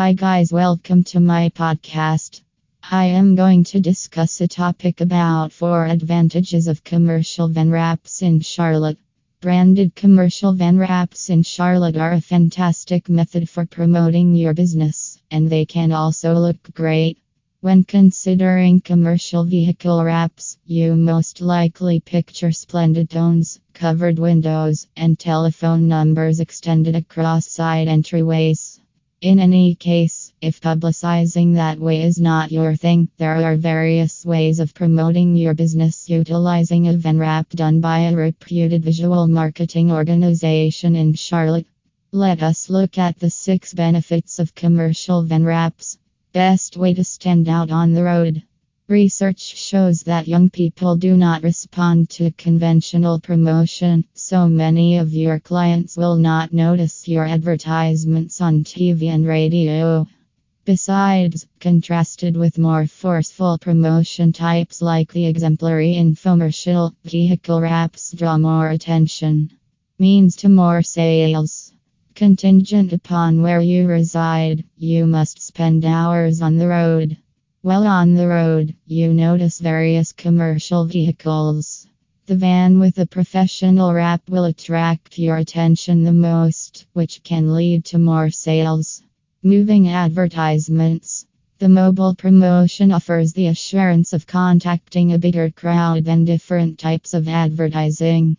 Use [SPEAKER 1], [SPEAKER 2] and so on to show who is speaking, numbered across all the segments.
[SPEAKER 1] Hi, guys, welcome to my podcast. I am going to discuss a topic about four advantages of commercial van wraps in Charlotte. Branded commercial van wraps in Charlotte are a fantastic method for promoting your business, and they can also look great. When considering commercial vehicle wraps, you most likely picture splendid tones, covered windows, and telephone numbers extended across side entryways. In any case, if publicizing that way is not your thing, there are various ways of promoting your business utilizing a van wrap done by a reputed visual marketing organization in Charlotte. Let us look at the six benefits of commercial van wraps. Best way to stand out on the road. Research shows that young people do not respond to conventional promotion, so many of your clients will not notice your advertisements on TV and radio. Besides, contrasted with more forceful promotion types like the exemplary infomercial, vehicle wraps draw more attention. Means to more sales. Contingent upon where you reside, you must spend hours on the road. While on the road, you notice various commercial vehicles. The van with a professional wrap will attract your attention the most, which can lead to more sales. Moving advertisements. The mobile promotion offers the assurance of contacting a bigger crowd than different types of advertising.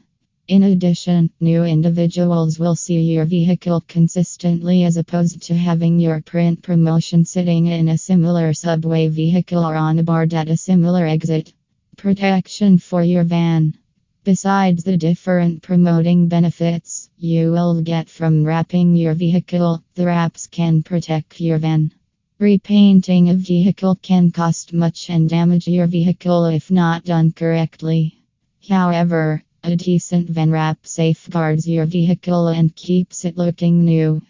[SPEAKER 1] In addition, new individuals will see your vehicle consistently as opposed to having your print promotion sitting in a similar subway vehicle or on a board at a similar exit. Protection for your van. Besides the different promoting benefits you will get from wrapping your vehicle, the wraps can protect your van. Repainting a vehicle can cost much and damage your vehicle if not done correctly. However, a decent van wrap safeguards your vehicle and keeps it looking new.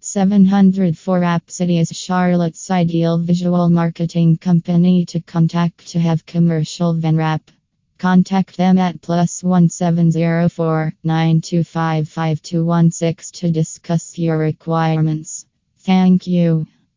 [SPEAKER 1] 704 Wrap City is Charlotte's ideal visual marketing company to contact to have commercial van wrap. Contact them at plus 1704 925 5216 to discuss your requirements. Thank you.